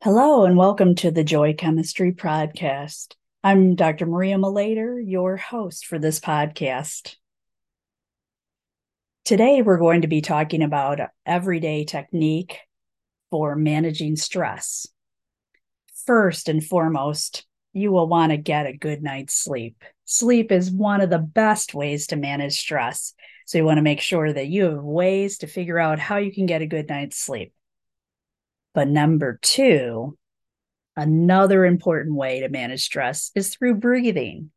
Hello, and welcome to the Joy Chemistry Podcast. I'm Dr. Maria Malater, your host for this podcast. Today, we're going to be talking about everyday technique for managing stress. First and foremost, you will want to get a good night's sleep. Sleep is one of the best ways to manage stress. So, you want to make sure that you have ways to figure out how you can get a good night's sleep. But number two, another important way to manage stress is through breathing.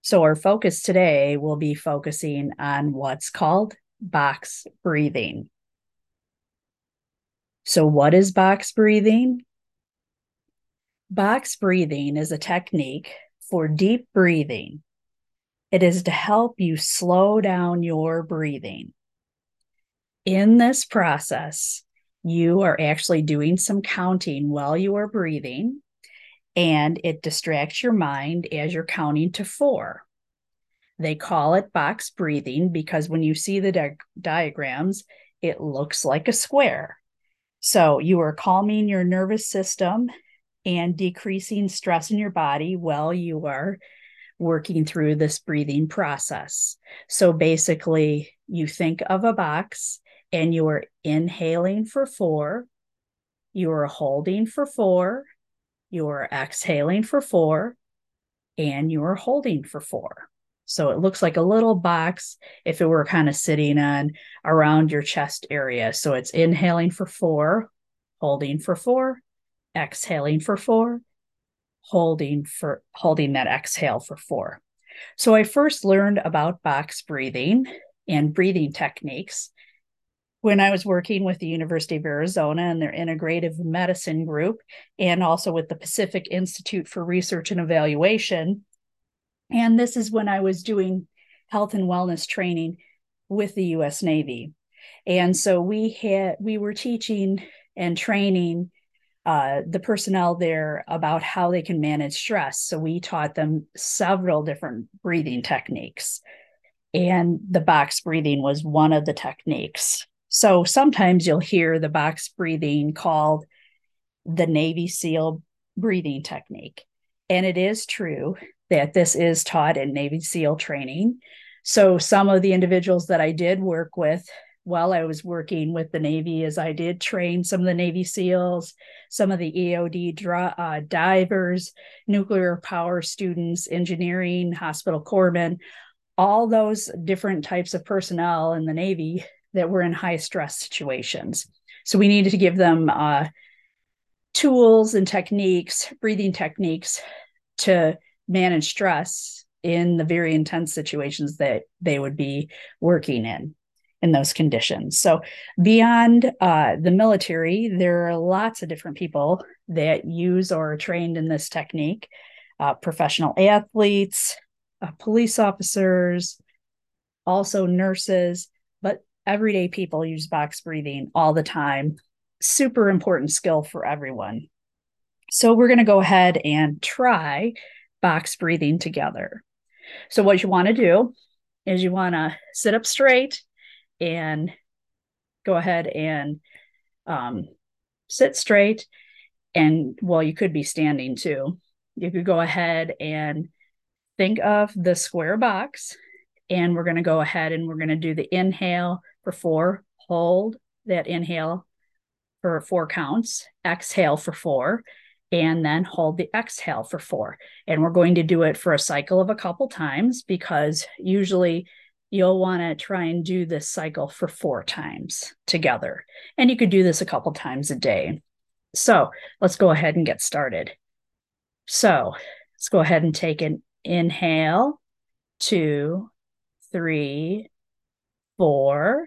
So, our focus today will be focusing on what's called box breathing. So, what is box breathing? Box breathing is a technique for deep breathing. It is to help you slow down your breathing. In this process, you are actually doing some counting while you are breathing, and it distracts your mind as you're counting to four. They call it box breathing because when you see the di- diagrams, it looks like a square. So you are calming your nervous system and decreasing stress in your body while you are working through this breathing process. So basically, you think of a box and you are inhaling for four, you are holding for four, you are exhaling for four, and you are holding for four. So it looks like a little box if it were kind of sitting on around your chest area. So it's inhaling for four, holding for four, exhaling for four, holding for holding that exhale for four. So I first learned about box breathing and breathing techniques when I was working with the University of Arizona and their integrative medicine group, and also with the Pacific Institute for Research and Evaluation. And this is when I was doing health and wellness training with the US Navy. And so we had we were teaching and training uh, the personnel there about how they can manage stress. So we taught them several different breathing techniques. And the box breathing was one of the techniques. So sometimes you'll hear the box breathing called the Navy SEAL breathing technique. And it is true that this is taught in Navy SEAL training. So some of the individuals that I did work with while I was working with the Navy is I did train some of the Navy SEALs, some of the EOD dra- uh, divers, nuclear power students, engineering, hospital corpsmen, all those different types of personnel in the Navy that were in high stress situations. So we needed to give them uh, tools and techniques, breathing techniques to manage stress in the very intense situations that they would be working in in those conditions. So beyond uh, the military, there are lots of different people that use or are trained in this technique. Uh, professional athletes, uh, police officers, also nurses, everyday people use box breathing all the time. Super important skill for everyone. So we're going to go ahead and try box breathing together. So what you want to do is you want to sit up straight and go ahead and um, sit straight. And well, you could be standing too. You could go ahead and think of the square box. And we're going to go ahead and we're going to do the inhale for four, hold that inhale for four counts, exhale for four, and then hold the exhale for four. And we're going to do it for a cycle of a couple times because usually you'll want to try and do this cycle for four times together. And you could do this a couple times a day. So let's go ahead and get started. So let's go ahead and take an inhale, two, three, four,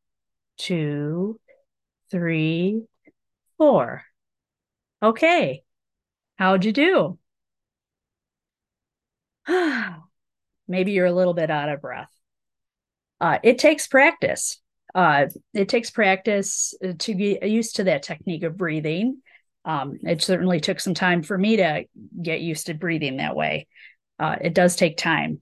two, three, four. Okay, how'd you do? Maybe you're a little bit out of breath. Uh, it takes practice. Uh, it takes practice to get used to that technique of breathing. Um, it certainly took some time for me to get used to breathing that way. Uh, it does take time.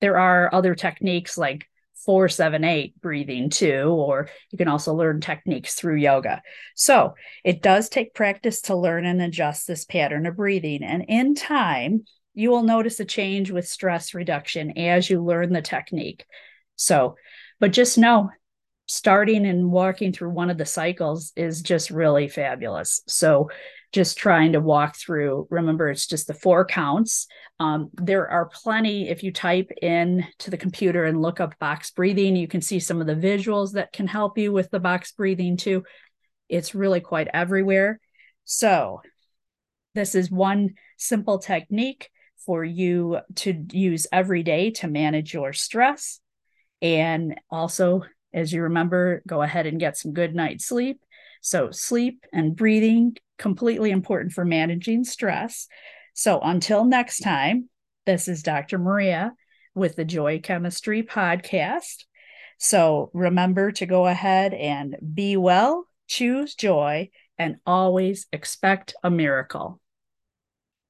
There are other techniques like 478 breathing too, or you can also learn techniques through yoga. So it does take practice to learn and adjust this pattern of breathing. And in time, you will notice a change with stress reduction as you learn the technique. So, but just know starting and walking through one of the cycles is just really fabulous. So, just trying to walk through, remember, it's just the four counts. Um, there are plenty, if you type in to the computer and look up box breathing, you can see some of the visuals that can help you with the box breathing too. It's really quite everywhere. So, this is one simple technique for you to use every day to manage your stress. And also, as you remember, go ahead and get some good night's sleep. So, sleep and breathing, completely important for managing stress. So, until next time, this is Dr. Maria with the Joy Chemistry Podcast. So, remember to go ahead and be well, choose joy, and always expect a miracle.